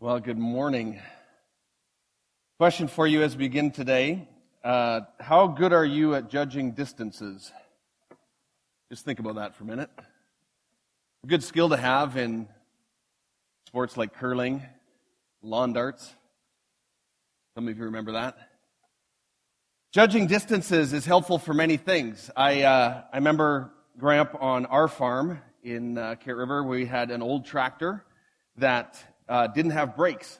Well, good morning. Question for you as we begin today. Uh, how good are you at judging distances? Just think about that for a minute. A good skill to have in sports like curling, lawn darts. Some of you remember that. Judging distances is helpful for many things. I, uh, I remember growing up on our farm in uh, Kate River, we had an old tractor that uh, didn't have brakes.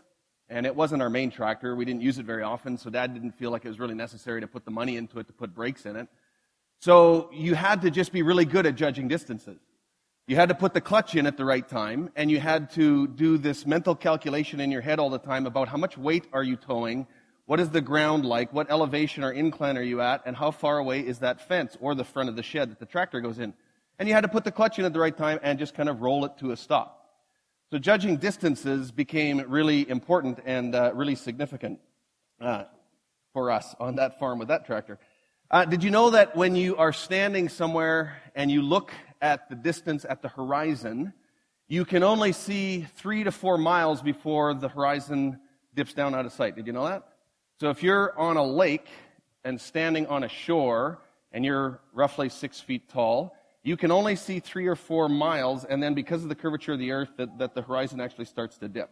And it wasn't our main tractor. We didn't use it very often, so dad didn't feel like it was really necessary to put the money into it to put brakes in it. So you had to just be really good at judging distances. You had to put the clutch in at the right time, and you had to do this mental calculation in your head all the time about how much weight are you towing, what is the ground like, what elevation or incline are you at, and how far away is that fence or the front of the shed that the tractor goes in. And you had to put the clutch in at the right time and just kind of roll it to a stop. So judging distances became really important and uh, really significant uh, for us on that farm with that tractor. Uh, did you know that when you are standing somewhere and you look at the distance at the horizon, you can only see three to four miles before the horizon dips down out of sight? Did you know that? So if you're on a lake and standing on a shore and you're roughly six feet tall, you can only see three or four miles, and then because of the curvature of the earth, that, that the horizon actually starts to dip.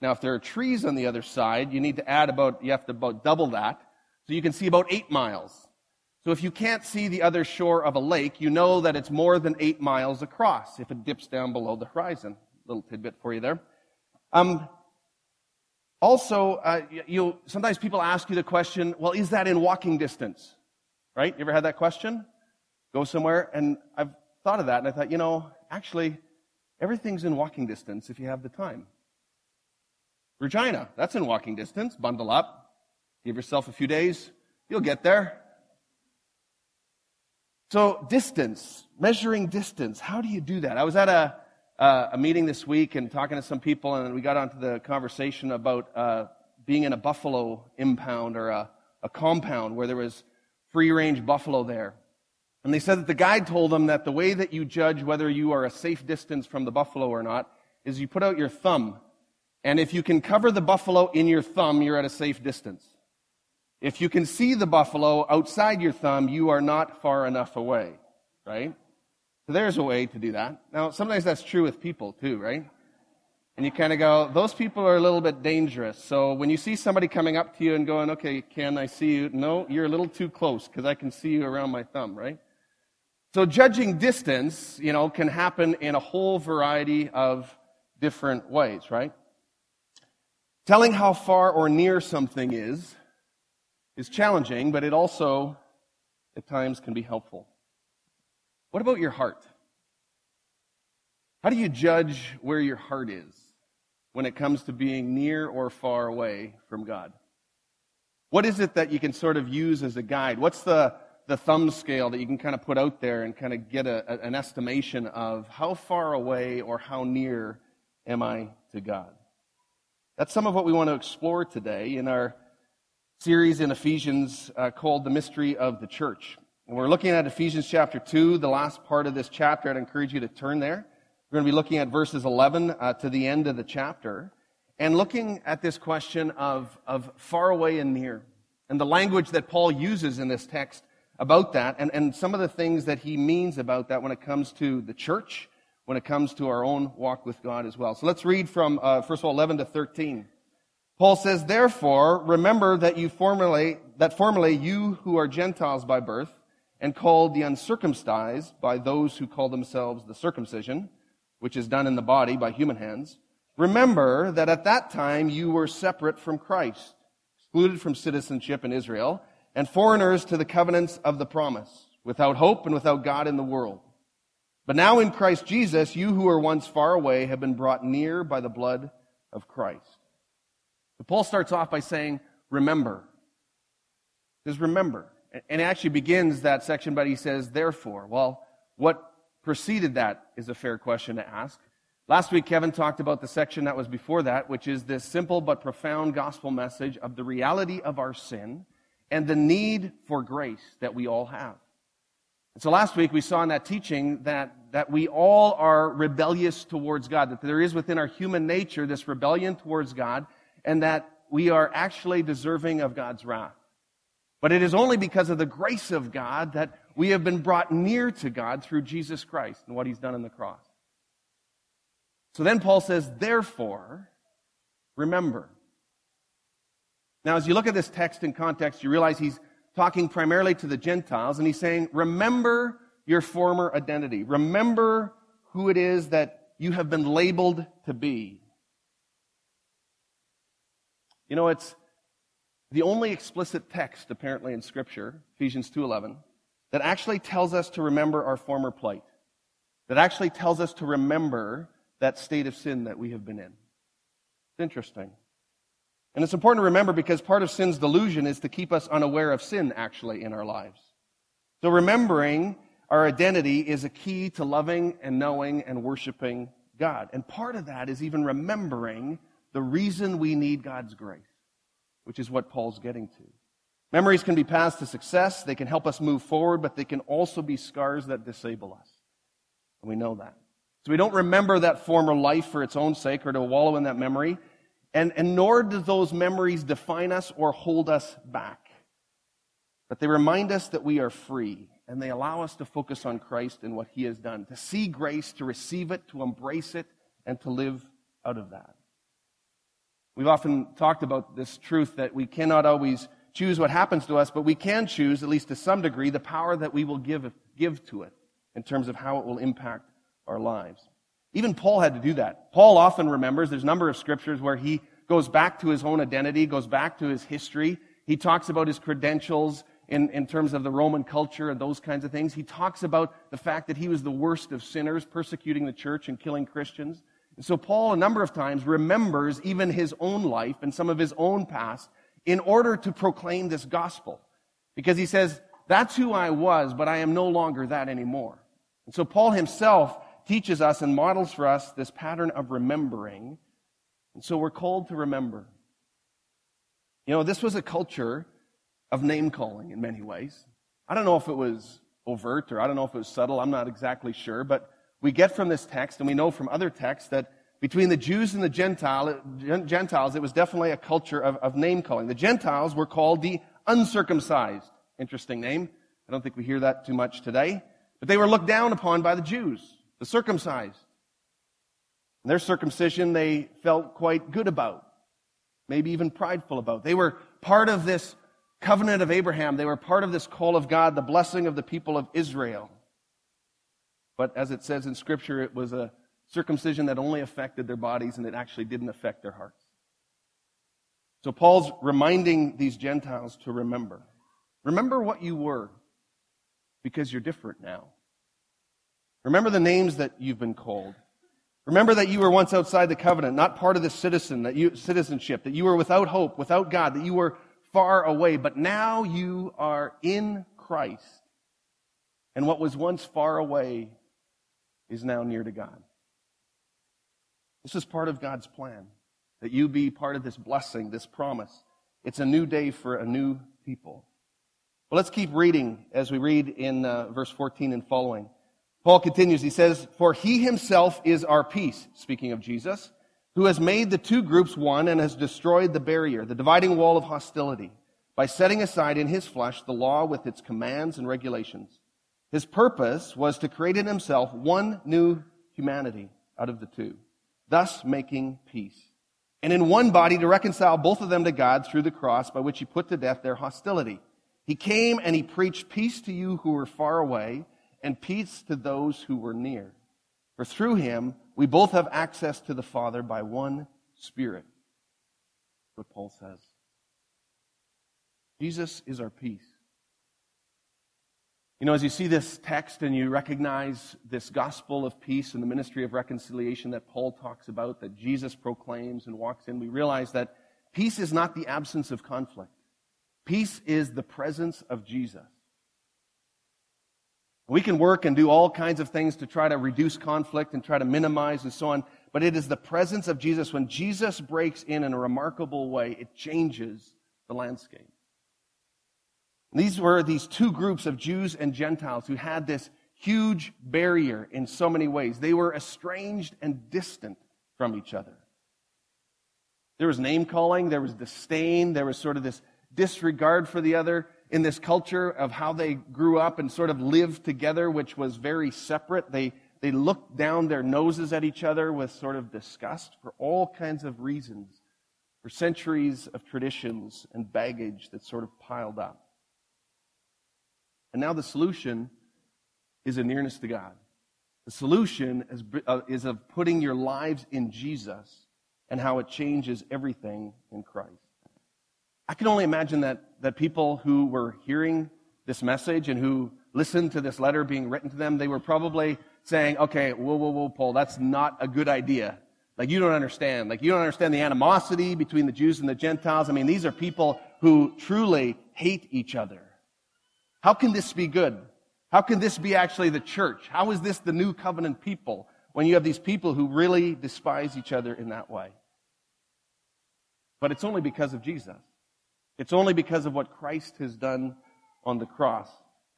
Now, if there are trees on the other side, you need to add about, you have to about double that. So you can see about eight miles. So if you can't see the other shore of a lake, you know that it's more than eight miles across if it dips down below the horizon. Little tidbit for you there. Um, also, uh, you, sometimes people ask you the question, well, is that in walking distance? Right? You ever had that question? Go somewhere. And I've thought of that and I thought, you know, actually, everything's in walking distance if you have the time. Regina, that's in walking distance. Bundle up. Give yourself a few days. You'll get there. So, distance, measuring distance. How do you do that? I was at a, uh, a meeting this week and talking to some people, and we got onto the conversation about uh, being in a buffalo impound or a, a compound where there was free range buffalo there. And they said that the guide told them that the way that you judge whether you are a safe distance from the buffalo or not is you put out your thumb. And if you can cover the buffalo in your thumb, you're at a safe distance. If you can see the buffalo outside your thumb, you are not far enough away, right? So there's a way to do that. Now, sometimes that's true with people too, right? And you kind of go, those people are a little bit dangerous. So when you see somebody coming up to you and going, okay, can I see you? No, you're a little too close because I can see you around my thumb, right? So judging distance, you know, can happen in a whole variety of different ways, right? Telling how far or near something is is challenging, but it also at times can be helpful. What about your heart? How do you judge where your heart is when it comes to being near or far away from God? What is it that you can sort of use as a guide? What's the the thumb scale that you can kind of put out there and kind of get a, an estimation of how far away or how near am I to God. That's some of what we want to explore today in our series in Ephesians uh, called The Mystery of the Church. And we're looking at Ephesians chapter 2, the last part of this chapter. I'd encourage you to turn there. We're going to be looking at verses 11 uh, to the end of the chapter and looking at this question of, of far away and near. And the language that Paul uses in this text about that and, and some of the things that he means about that when it comes to the church, when it comes to our own walk with God as well. So let's read from, uh, first of all, 11 to 13. Paul says, Therefore, remember that you formerly, that formerly you who are Gentiles by birth and called the uncircumcised by those who call themselves the circumcision, which is done in the body by human hands, remember that at that time you were separate from Christ, excluded from citizenship in Israel, and foreigners to the covenants of the promise, without hope and without God in the world. But now in Christ Jesus, you who were once far away have been brought near by the blood of Christ. So Paul starts off by saying, remember. He Says remember. And it actually begins that section, but he says, therefore. Well, what preceded that is a fair question to ask. Last week, Kevin talked about the section that was before that, which is this simple but profound gospel message of the reality of our sin and the need for grace that we all have. And so last week we saw in that teaching that that we all are rebellious towards God, that there is within our human nature this rebellion towards God, and that we are actually deserving of God's wrath. But it is only because of the grace of God that we have been brought near to God through Jesus Christ and what he's done on the cross. So then Paul says, therefore, remember. Now, as you look at this text in context, you realize he's talking primarily to the Gentiles, and he's saying, remember your former identity. Remember who it is that you have been labeled to be. You know, it's the only explicit text apparently in scripture, Ephesians 2:11, that actually tells us to remember our former plight. That actually tells us to remember that state of sin that we have been in. It's interesting. And it's important to remember because part of sin's delusion is to keep us unaware of sin actually in our lives. So remembering our identity is a key to loving and knowing and worshiping God. And part of that is even remembering the reason we need God's grace, which is what Paul's getting to. Memories can be passed to success, they can help us move forward, but they can also be scars that disable us. And we know that. So we don't remember that former life for its own sake or to wallow in that memory. And, and nor do those memories define us or hold us back. But they remind us that we are free and they allow us to focus on Christ and what he has done, to see grace, to receive it, to embrace it, and to live out of that. We've often talked about this truth that we cannot always choose what happens to us, but we can choose, at least to some degree, the power that we will give, give to it in terms of how it will impact our lives. Even Paul had to do that. Paul often remembers, there's a number of scriptures where he goes back to his own identity, goes back to his history. He talks about his credentials in, in terms of the Roman culture and those kinds of things. He talks about the fact that he was the worst of sinners, persecuting the church and killing Christians. And so Paul, a number of times, remembers even his own life and some of his own past in order to proclaim this gospel. Because he says, that's who I was, but I am no longer that anymore. And so Paul himself teaches us and models for us this pattern of remembering. And so we're called to remember. You know, this was a culture of name calling in many ways. I don't know if it was overt or I don't know if it was subtle. I'm not exactly sure. But we get from this text and we know from other texts that between the Jews and the Gentile, Gentiles, it was definitely a culture of, of name calling. The Gentiles were called the uncircumcised. Interesting name. I don't think we hear that too much today. But they were looked down upon by the Jews the circumcised. And their circumcision they felt quite good about, maybe even prideful about. They were part of this covenant of Abraham. They were part of this call of God, the blessing of the people of Israel. But as it says in Scripture, it was a circumcision that only affected their bodies and it actually didn't affect their hearts. So Paul's reminding these Gentiles to remember. Remember what you were because you're different now. Remember the names that you've been called. Remember that you were once outside the covenant, not part of the citizen, that you, citizenship, that you were without hope, without God, that you were far away, but now you are in Christ. And what was once far away is now near to God. This is part of God's plan, that you be part of this blessing, this promise. It's a new day for a new people. Well, let's keep reading as we read in uh, verse 14 and following. Paul continues, he says, For he himself is our peace, speaking of Jesus, who has made the two groups one and has destroyed the barrier, the dividing wall of hostility, by setting aside in his flesh the law with its commands and regulations. His purpose was to create in himself one new humanity out of the two, thus making peace. And in one body to reconcile both of them to God through the cross by which he put to death their hostility. He came and he preached peace to you who were far away and peace to those who were near. For through him, we both have access to the Father by one Spirit. What Paul says. Jesus is our peace. You know, as you see this text and you recognize this gospel of peace and the ministry of reconciliation that Paul talks about, that Jesus proclaims and walks in, we realize that peace is not the absence of conflict. Peace is the presence of Jesus. We can work and do all kinds of things to try to reduce conflict and try to minimize and so on, but it is the presence of Jesus. When Jesus breaks in in a remarkable way, it changes the landscape. these were these two groups of Jews and Gentiles who had this huge barrier in so many ways. They were estranged and distant from each other. There was name calling, there was disdain, there was sort of this disregard for the other in this culture of how they grew up and sort of lived together, which was very separate. They, they looked down their noses at each other with sort of disgust for all kinds of reasons, for centuries of traditions and baggage that sort of piled up. And now the solution is a nearness to God. The solution is, uh, is of putting your lives in Jesus and how it changes everything in Christ. I can only imagine that, that people who were hearing this message and who listened to this letter being written to them, they were probably saying, okay, whoa, whoa, whoa, Paul, that's not a good idea. Like, you don't understand. Like, you don't understand the animosity between the Jews and the Gentiles. I mean, these are people who truly hate each other. How can this be good? How can this be actually the church? How is this the new covenant people when you have these people who really despise each other in that way? But it's only because of Jesus. It's only because of what Christ has done on the cross.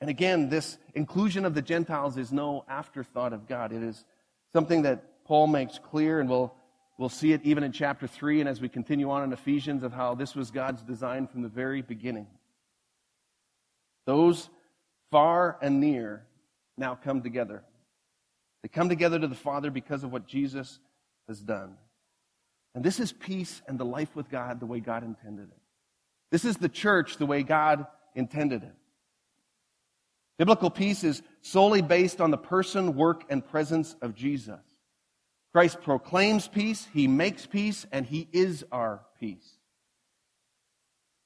And again, this inclusion of the Gentiles is no afterthought of God. It is something that Paul makes clear, and we'll, we'll see it even in chapter 3 and as we continue on in Ephesians of how this was God's design from the very beginning. Those far and near now come together. They come together to the Father because of what Jesus has done. And this is peace and the life with God the way God intended it. This is the church the way God intended it. Biblical peace is solely based on the person, work, and presence of Jesus. Christ proclaims peace, he makes peace, and he is our peace.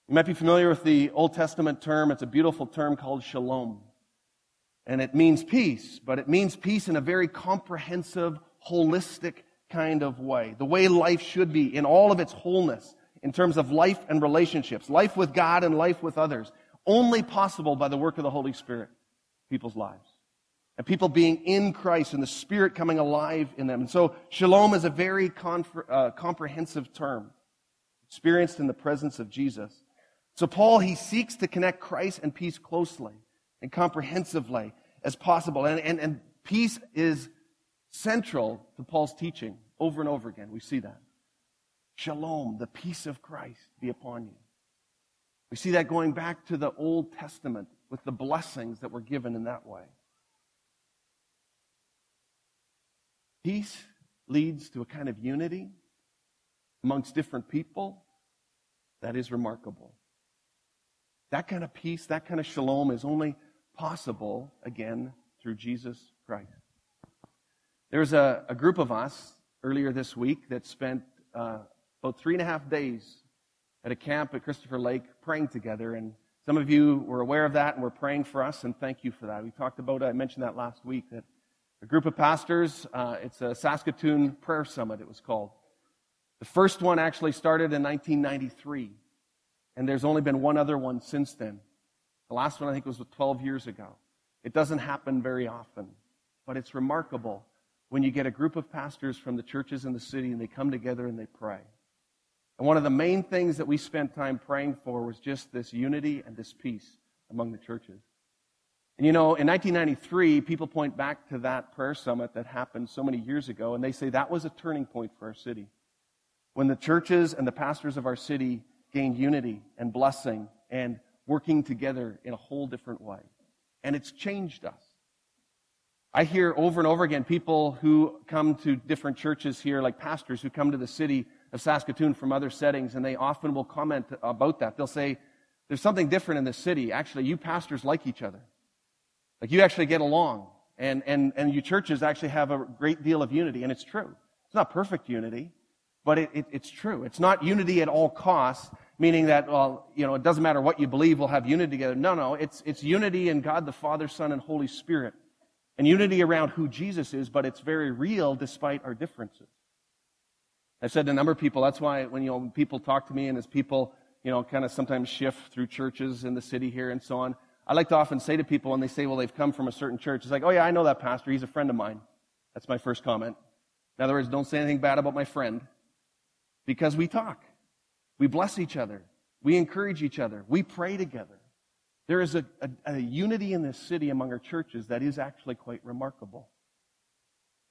You might be familiar with the Old Testament term. It's a beautiful term called shalom. And it means peace, but it means peace in a very comprehensive, holistic kind of way. The way life should be in all of its wholeness in terms of life and relationships, life with God and life with others, only possible by the work of the Holy Spirit, people's lives. And people being in Christ and the Spirit coming alive in them. And so shalom is a very uh, comprehensive term, experienced in the presence of Jesus. So Paul, he seeks to connect Christ and peace closely and comprehensively as possible. And, and, and peace is central to Paul's teaching over and over again. We see that. Shalom, the peace of Christ be upon you. We see that going back to the Old Testament with the blessings that were given in that way. Peace leads to a kind of unity amongst different people that is remarkable. That kind of peace, that kind of shalom is only possible, again, through Jesus Christ. There was a, a group of us earlier this week that spent uh, about three and a half days at a camp at Christopher Lake praying together. And some of you were aware of that and were praying for us, and thank you for that. We talked about, I mentioned that last week, that a group of pastors, uh, it's a Saskatoon Prayer Summit, it was called. The first one actually started in 1993. And there's only been one other one since then. The last one, I think, was 12 years ago. It doesn't happen very often, but it's remarkable when you get a group of pastors from the churches in the city and they come together and they pray. And one of the main things that we spent time praying for was just this unity and this peace among the churches. And you know, in 1993, people point back to that prayer summit that happened so many years ago, and they say that was a turning point for our city. When the churches and the pastors of our city gained unity and blessing and working together in a whole different way. And it's changed us. I hear over and over again people who come to different churches here, like pastors who come to the city of Saskatoon from other settings, and they often will comment about that. They'll say, There's something different in this city. Actually, you pastors like each other. Like you actually get along. And, and, and you churches actually have a great deal of unity. And it's true. It's not perfect unity, but it, it, it's true. It's not unity at all costs, meaning that, well, you know, it doesn't matter what you believe, we'll have unity together. No, no, it's, it's unity in God the Father, Son, and Holy Spirit. And unity around who Jesus is, but it's very real despite our differences. I've said to a number of people, that's why when, you know, when people talk to me and as people, you know, kind of sometimes shift through churches in the city here and so on, I like to often say to people when they say, well, they've come from a certain church, it's like, oh yeah, I know that pastor. He's a friend of mine. That's my first comment. In other words, don't say anything bad about my friend because we talk. We bless each other. We encourage each other. We pray together. There is a, a, a unity in this city among our churches that is actually quite remarkable.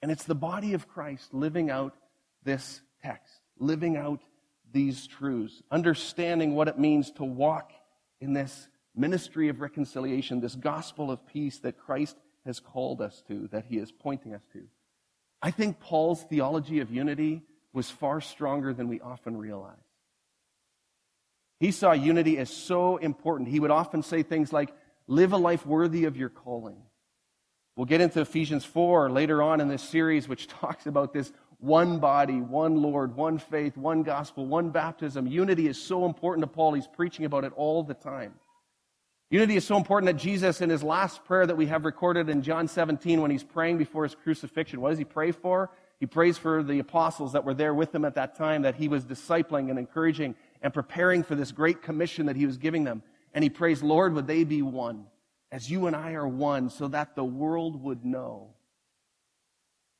And it's the body of Christ living out this text, living out these truths, understanding what it means to walk in this ministry of reconciliation, this gospel of peace that Christ has called us to, that he is pointing us to. I think Paul's theology of unity was far stronger than we often realize. He saw unity as so important. He would often say things like, live a life worthy of your calling. We'll get into Ephesians 4 later on in this series, which talks about this one body, one Lord, one faith, one gospel, one baptism. Unity is so important to Paul. He's preaching about it all the time. Unity is so important that Jesus, in his last prayer that we have recorded in John 17, when he's praying before his crucifixion, what does he pray for? He prays for the apostles that were there with him at that time, that he was discipling and encouraging and preparing for this great commission that he was giving them. And he prays, Lord, would they be one, as you and I are one, so that the world would know.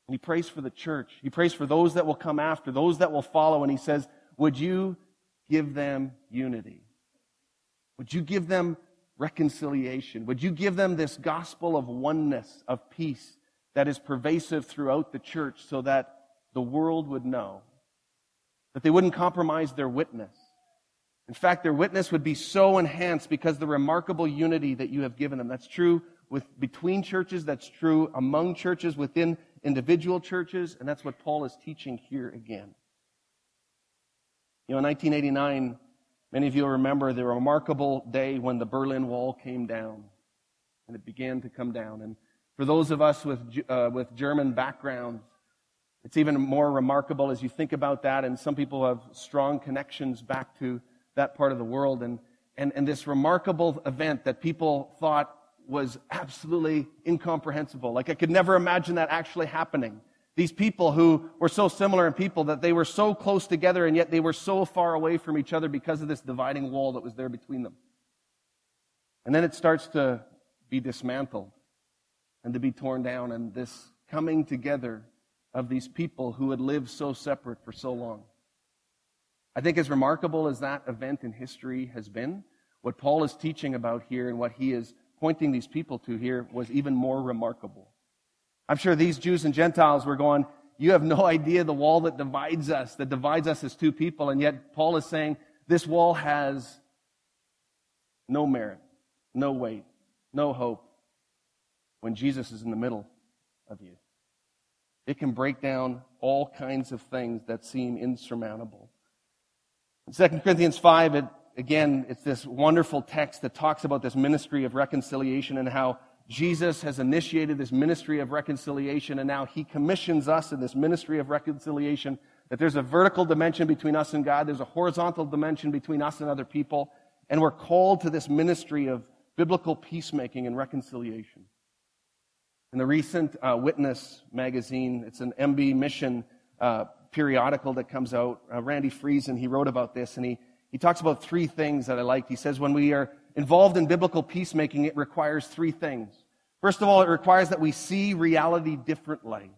And he prays for the church. He prays for those that will come after, those that will follow. And he says, Would you give them unity? Would you give them reconciliation? Would you give them this gospel of oneness, of peace that is pervasive throughout the church so that the world would know? That they wouldn't compromise their witness. In fact, their witness would be so enhanced because the remarkable unity that you have given them. That's true with, between churches, that's true among churches, within individual churches, and that's what Paul is teaching here again. You know, in 1989, Many of you remember the remarkable day when the Berlin Wall came down and it began to come down. And for those of us with, uh, with German backgrounds, it's even more remarkable as you think about that. And some people have strong connections back to that part of the world. And, and, and this remarkable event that people thought was absolutely incomprehensible. Like I could never imagine that actually happening. These people who were so similar in people that they were so close together and yet they were so far away from each other because of this dividing wall that was there between them. And then it starts to be dismantled and to be torn down and this coming together of these people who had lived so separate for so long. I think as remarkable as that event in history has been, what Paul is teaching about here and what he is pointing these people to here was even more remarkable. I'm sure these Jews and Gentiles were going, You have no idea the wall that divides us, that divides us as two people. And yet, Paul is saying this wall has no merit, no weight, no hope when Jesus is in the middle of you. It can break down all kinds of things that seem insurmountable. In 2 Corinthians 5, it, again, it's this wonderful text that talks about this ministry of reconciliation and how Jesus has initiated this ministry of reconciliation, and now he commissions us in this ministry of reconciliation. That there's a vertical dimension between us and God, there's a horizontal dimension between us and other people, and we're called to this ministry of biblical peacemaking and reconciliation. In the recent uh, Witness magazine, it's an MB Mission uh, periodical that comes out. Uh, Randy Friesen, he wrote about this, and he, he talks about three things that I liked. He says, when we are involved in biblical peacemaking, it requires three things. First of all, it requires that we see reality differently.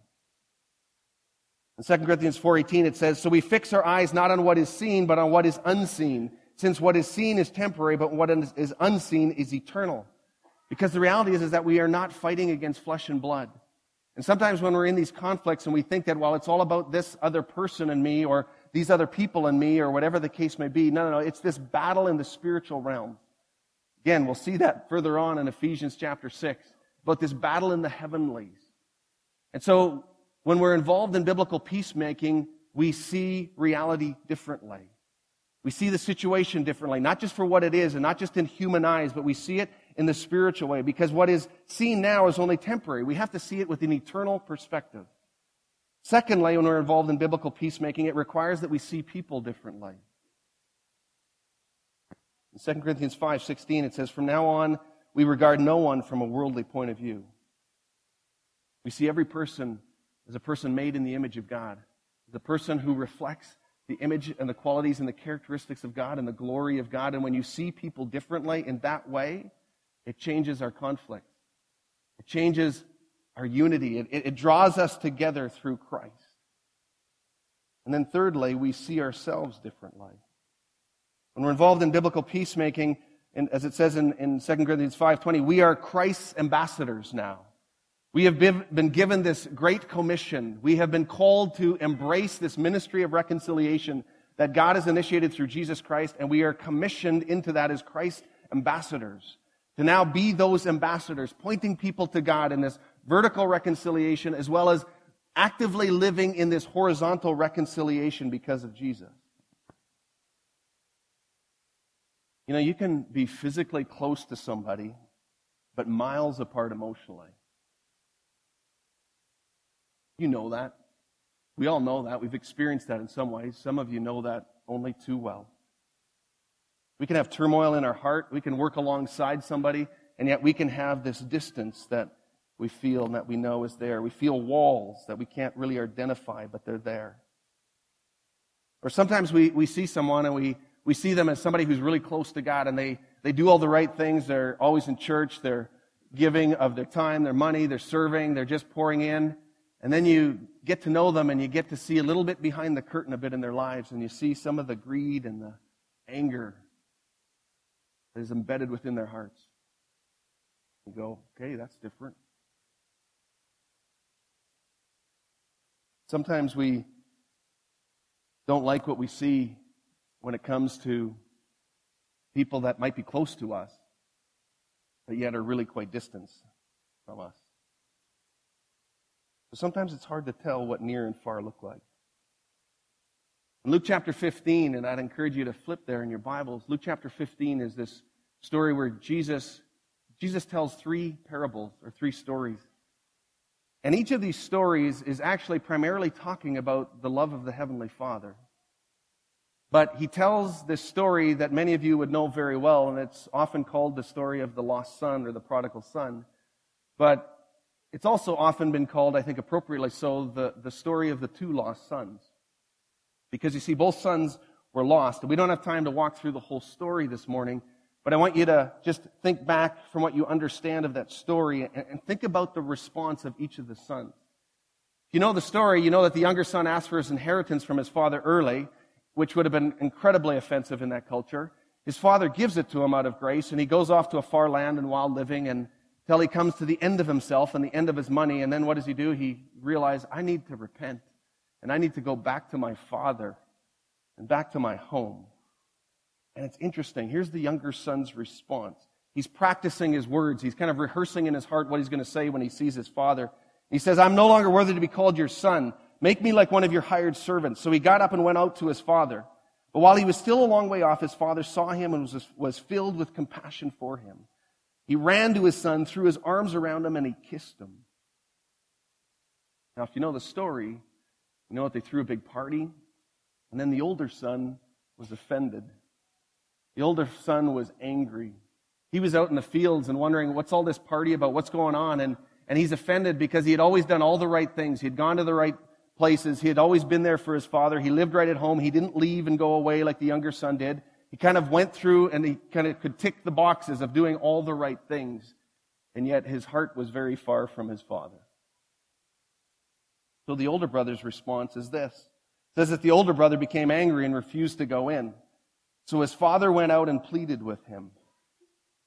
In 2 Corinthians 4:18 it says, "So we fix our eyes not on what is seen, but on what is unseen, since what is seen is temporary, but what is unseen is eternal." Because the reality is, is that we are not fighting against flesh and blood. And sometimes when we're in these conflicts and we think that, well, it's all about this other person and me, or these other people and me, or whatever the case may be. No, no, no. It's this battle in the spiritual realm. Again, we'll see that further on in Ephesians chapter 6 about this battle in the heavenlies. And so when we're involved in biblical peacemaking, we see reality differently. We see the situation differently, not just for what it is and not just in human eyes, but we see it in the spiritual way because what is seen now is only temporary. We have to see it with an eternal perspective. Secondly, when we're involved in biblical peacemaking, it requires that we see people differently. In 2 Corinthians 5:16 it says from now on we regard no one from a worldly point of view. We see every person as a person made in the image of God, a person who reflects the image and the qualities and the characteristics of God and the glory of God. And when you see people differently in that way, it changes our conflict. It changes our unity. It, it, draws us together through Christ. And then thirdly, we see ourselves differently. When we're involved in biblical peacemaking, and as it says in, in 2 Corinthians 5.20, we are Christ's ambassadors now. We have been given this great commission. We have been called to embrace this ministry of reconciliation that God has initiated through Jesus Christ, and we are commissioned into that as Christ's ambassadors. To now be those ambassadors, pointing people to God in this vertical reconciliation, as well as actively living in this horizontal reconciliation because of Jesus. You know, you can be physically close to somebody, but miles apart emotionally. You know that. We all know that. We've experienced that in some ways. Some of you know that only too well. We can have turmoil in our heart. We can work alongside somebody, and yet we can have this distance that we feel and that we know is there. We feel walls that we can't really identify, but they're there. Or sometimes we, we see someone and we, we see them as somebody who's really close to God and they, they do all the right things. They're always in church. They're giving of their time, their money. They're serving. They're just pouring in. And then you get to know them and you get to see a little bit behind the curtain a bit in their lives and you see some of the greed and the anger that is embedded within their hearts. You go, okay, that's different. Sometimes we don't like what we see when it comes to people that might be close to us, but yet are really quite distant from us. So sometimes it's hard to tell what near and far look like. In Luke chapter 15, and I'd encourage you to flip there in your Bibles, Luke chapter 15 is this story where Jesus, Jesus tells three parables or three stories. And each of these stories is actually primarily talking about the love of the Heavenly Father. But he tells this story that many of you would know very well, and it's often called the story of the lost son or the prodigal son. But it's also often been called, I think appropriately so, the, the story of the two lost sons. Because you see, both sons were lost. We don't have time to walk through the whole story this morning, but I want you to just think back from what you understand of that story and, think about the response of each of the sons. If you know the story, you know that the younger son asked for his inheritance from his father early, which would have been incredibly offensive in that culture. His father gives it to him out of grace, and he goes off to a far land and wild living and until he comes to the end of himself and the end of his money. And then what does he do? He realizes, I need to repent, and I need to go back to my father and back to my home. And it's interesting. Here's the younger son's response. He's practicing his words. He's kind of rehearsing in his heart what he's going to say when he sees his father. He says, I'm no longer worthy to be called your son. Make me like one of your hired servants. So he got up and went out to his father. But while he was still a long way off, his father saw him and was, was filled with compassion for him. He ran to his son, threw his arms around him, and he kissed him. Now, if you know the story, you know that they threw a big party, and then the older son was offended. The older son was angry. He was out in the fields and wondering, what's all this party about? What's going on? And, and he's offended because he had always done all the right things. He had gone to the right places. He had always been there for his father. He lived right at home. He didn't leave and go away like the younger son did. He kind of went through and he kind of could tick the boxes of doing all the right things. And yet his heart was very far from his father. So the older brother's response is this. It says that the older brother became angry and refused to go in. So his father went out and pleaded with him.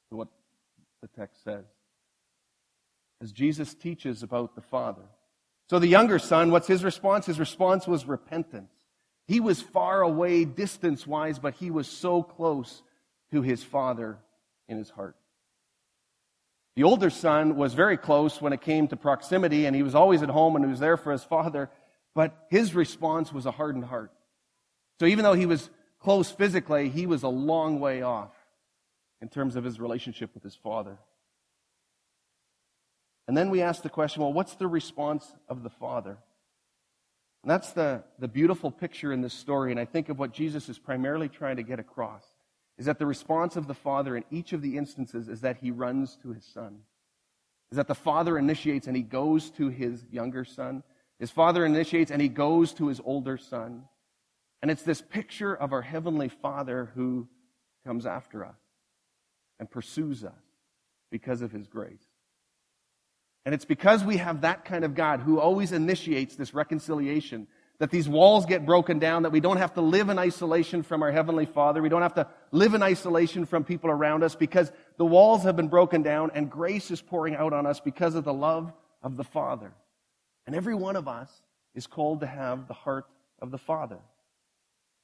What the text says. As Jesus teaches about the father. So the younger son, what's his response? His response was repentance. He was far away distance wise, but he was so close to his father in his heart. The older son was very close when it came to proximity, and he was always at home and he was there for his father, but his response was a hardened heart. So even though he was close physically, he was a long way off in terms of his relationship with his father. And then we ask the question well, what's the response of the Father? And that's the, the beautiful picture in this story. And I think of what Jesus is primarily trying to get across is that the response of the Father in each of the instances is that he runs to his Son. Is that the Father initiates and he goes to his younger son. His Father initiates and he goes to his older son. And it's this picture of our Heavenly Father who comes after us and pursues us because of his grace. And it's because we have that kind of God who always initiates this reconciliation that these walls get broken down, that we don't have to live in isolation from our Heavenly Father. We don't have to live in isolation from people around us because the walls have been broken down and grace is pouring out on us because of the love of the Father. And every one of us is called to have the heart of the Father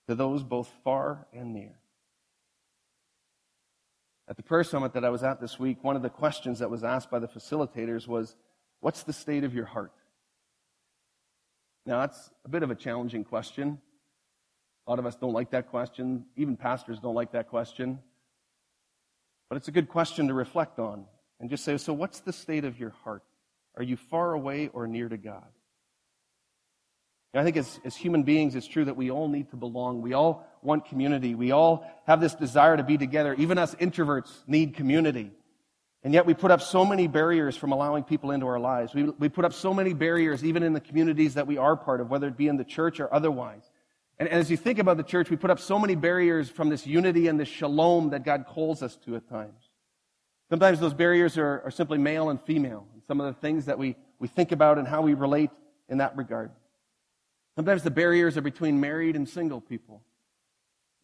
to those both far and near. At the prayer summit that I was at this week, one of the questions that was asked by the facilitators was, What's the state of your heart? Now, that's a bit of a challenging question. A lot of us don't like that question. Even pastors don't like that question. But it's a good question to reflect on and just say, so what's the state of your heart? Are you far away or near to God? And I think as, as human beings, it's true that we all need to belong. We all want community. We all have this desire to be together. Even us introverts need community. And yet we put up so many barriers from allowing people into our lives. We, we put up so many barriers even in the communities that we are part of, whether it be in the church or otherwise. And, and as you think about the church, we put up so many barriers from this unity and this shalom that God calls us to at times. Sometimes those barriers are, are simply male and female. And some of the things that we, we think about and how we relate in that regard. Sometimes the barriers are between married and single people.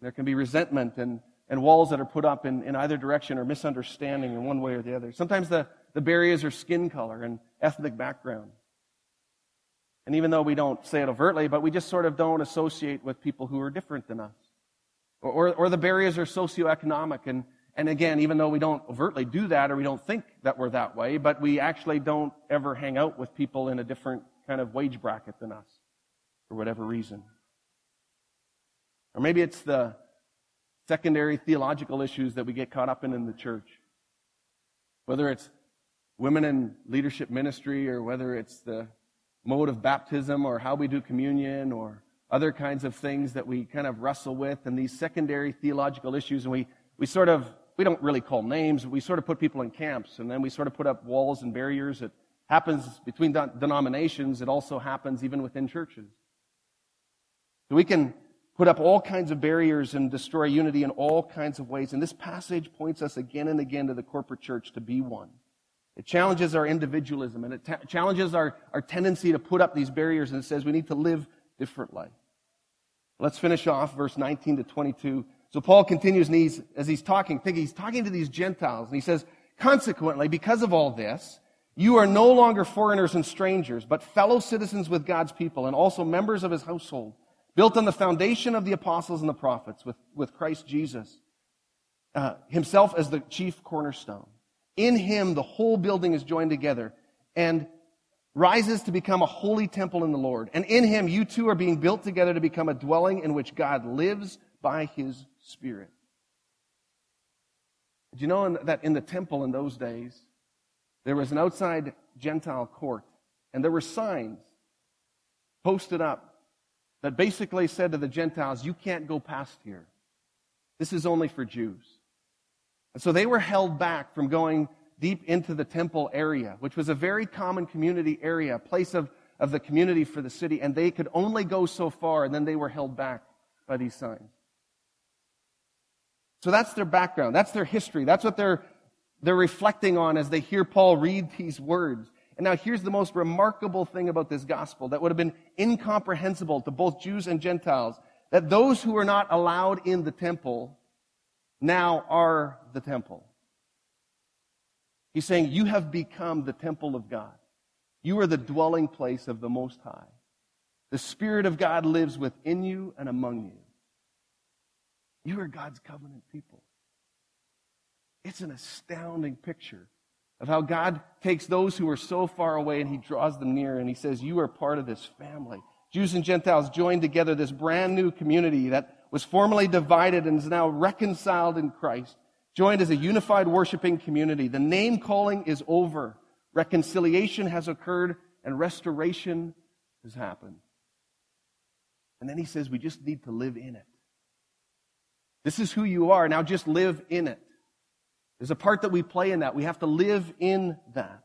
There can be resentment and and walls that are put up in, in either direction or misunderstanding in one way or the other. Sometimes the, the barriers are skin color and ethnic background. And even though we don't say it overtly, but we just sort of don't associate with people who are different than us. Or, or, or the barriers are socioeconomic. And, and again, even though we don't overtly do that or we don't think that we're that way, but we actually don't ever hang out with people in a different kind of wage bracket than us for whatever reason. Or maybe it's the, secondary theological issues that we get caught up in in the church. Whether it's women in leadership ministry or whether it's the mode of baptism or how we do communion or other kinds of things that we kind of wrestle with and these secondary theological issues and we, we sort of we don't really call names we sort of put people in camps and then we sort of put up walls and barriers it happens between denominations it also happens even within churches we can put up all kinds of barriers and destroy unity in all kinds of ways. And this passage points us again and again to the corporate church to be one. It challenges our individualism and it ta- challenges our, our tendency to put up these barriers and it says we need to live differently. Let's finish off verse 19 to 22. So Paul continues and he's, as he's talking, think he's talking to these Gentiles and he says, consequently, because of all this, you are no longer foreigners and strangers, but fellow citizens with God's people and also members of his household built on the foundation of the apostles and the prophets with, with Christ Jesus, uh, himself as the chief cornerstone. In him, the whole building is joined together and rises to become a holy temple in the Lord. And in him, you two are being built together to become a dwelling in which God lives by his Spirit. Did you know that in the temple in those days, there was an outside Gentile court, and there were signs posted up that basically said to the Gentiles, You can't go past here. This is only for Jews. And so they were held back from going deep into the temple area, which was a very common community area, a place of, of the community for the city, and they could only go so far, and then they were held back by these signs. So that's their background. That's their history. That's what they're, they're reflecting on as they hear Paul read these words. And now here's the most remarkable thing about this gospel that would have been incomprehensible to both Jews and Gentiles that those who were not allowed in the temple now are the temple. He's saying, You have become the temple of God. You are the dwelling place of the Most High. The Spirit of God lives within you and among you. You are God's covenant people. It's an astounding picture of how God takes those who are so far away and he draws them near and he says, You are part of this family. Jews and Gentiles joined together this brand new community that was formerly divided and is now reconciled in Christ, joined as a unified worshiping community. The name calling is over. Reconciliation has occurred and restoration has happened. And then he says, We just need to live in it. This is who you are. Now just live in it. There's a part that we play in that. We have to live in that.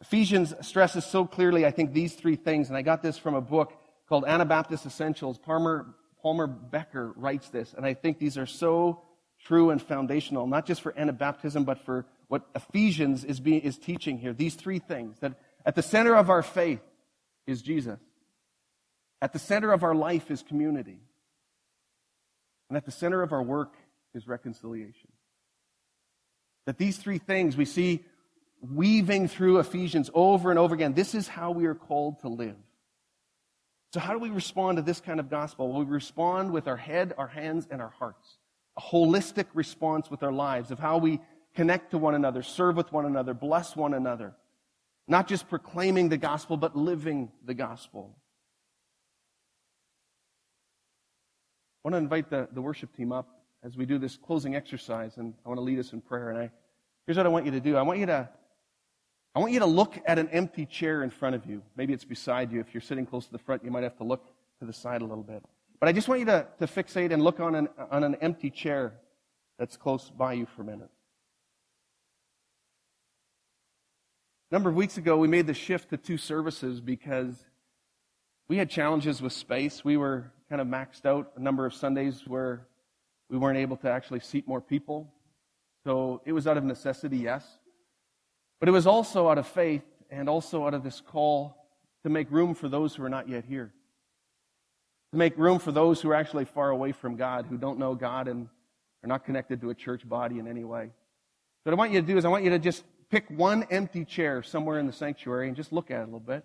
Ephesians stresses so clearly, I think, these three things, and I got this from a book called Anabaptist Essentials. Palmer, Palmer Becker writes this, and I think these are so true and foundational, not just for Anabaptism, but for what Ephesians is, being, is teaching here. These three things that at the center of our faith is Jesus. At the center of our life is community. And at the center of our work is reconciliation. That these three things we see weaving through Ephesians over and over again. This is how we are called to live. So, how do we respond to this kind of gospel? Well, we respond with our head, our hands, and our hearts. A holistic response with our lives of how we connect to one another, serve with one another, bless one another. Not just proclaiming the gospel, but living the gospel. I want to invite the, the worship team up as we do this closing exercise, and I want to lead us in prayer. And I, here's what I want you to do. I want you to, I want you to look at an empty chair in front of you. Maybe it's beside you. If you're sitting close to the front, you might have to look to the side a little bit. But I just want you to, to fixate and look on an, on an empty chair that's close by you for a minute. A number of weeks ago, we made the shift to two services because we had challenges with space. We were kind of maxed out a number of Sundays where we weren't able to actually seat more people. So it was out of necessity, yes. But it was also out of faith and also out of this call to make room for those who are not yet here. To make room for those who are actually far away from God, who don't know God and are not connected to a church body in any way. So what I want you to do is I want you to just pick one empty chair somewhere in the sanctuary and just look at it a little bit.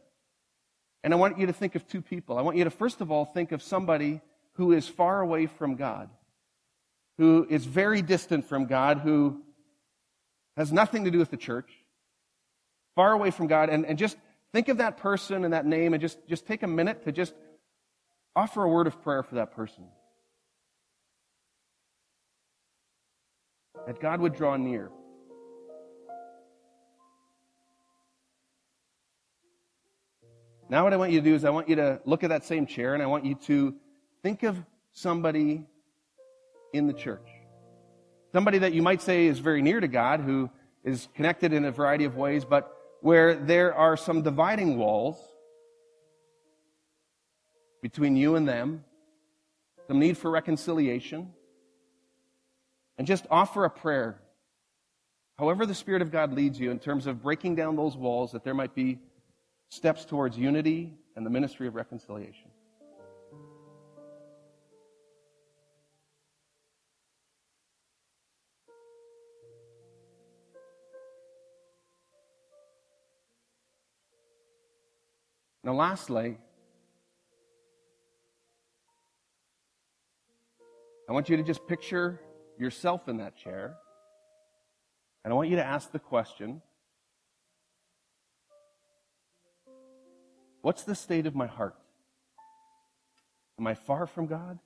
And I want you to think of two people. I want you to, first of all, think of somebody who is far away from God, who is very distant from God, who has nothing to do with the church, far away from God, and, and just think of that person and that name and just, just take a minute to just offer a word of prayer for that person. That God would draw near. Now, what I want you to do is I want you to look at that same chair and I want you to think of somebody in the church. Somebody that you might say is very near to God, who is connected in a variety of ways, but where there are some dividing walls between you and them, some need for reconciliation, and just offer a prayer. However, the Spirit of God leads you in terms of breaking down those walls, that there might be steps towards unity and the ministry of reconciliation. Now, lastly, I want you to just picture yourself in that chair. And I want you to ask the question What's the state of my heart? Am I far from God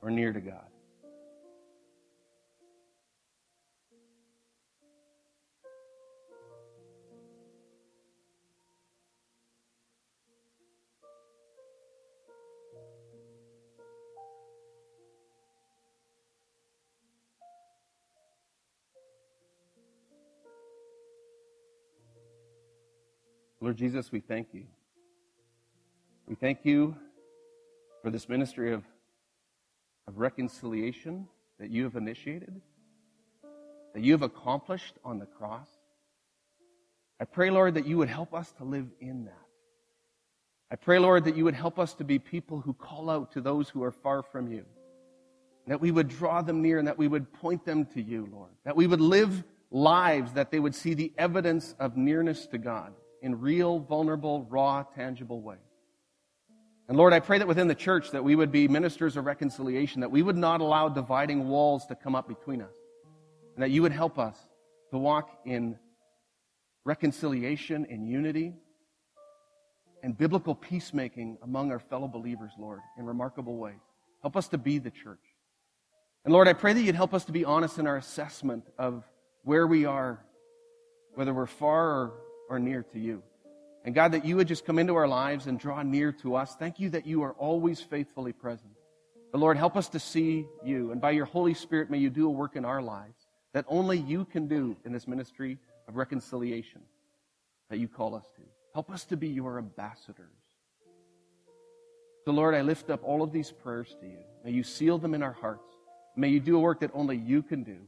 or near to God? Lord Jesus, we thank you. We thank you for this ministry of, of reconciliation that you have initiated, that you have accomplished on the cross. I pray, Lord, that you would help us to live in that. I pray, Lord, that you would help us to be people who call out to those who are far from you. That we would draw them near and that we would point them to you, Lord. That we would live lives that they would see the evidence of nearness to God in real, vulnerable, raw, tangible ways. And Lord, I pray that within the church that we would be ministers of reconciliation, that we would not allow dividing walls to come up between us, and that you would help us to walk in reconciliation and unity and biblical peacemaking among our fellow believers, Lord, in remarkable ways. Help us to be the church. And Lord, I pray that you'd help us to be honest in our assessment of where we are, whether we're far or near to you. And God, that you would just come into our lives and draw near to us. Thank you that you are always faithfully present. But Lord, help us to see you. And by your Holy Spirit, may you do a work in our lives that only you can do in this ministry of reconciliation that you call us to. Help us to be your ambassadors. So, Lord, I lift up all of these prayers to you. May you seal them in our hearts. May you do a work that only you can do.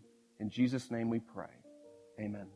In Jesus' name we pray. Amen.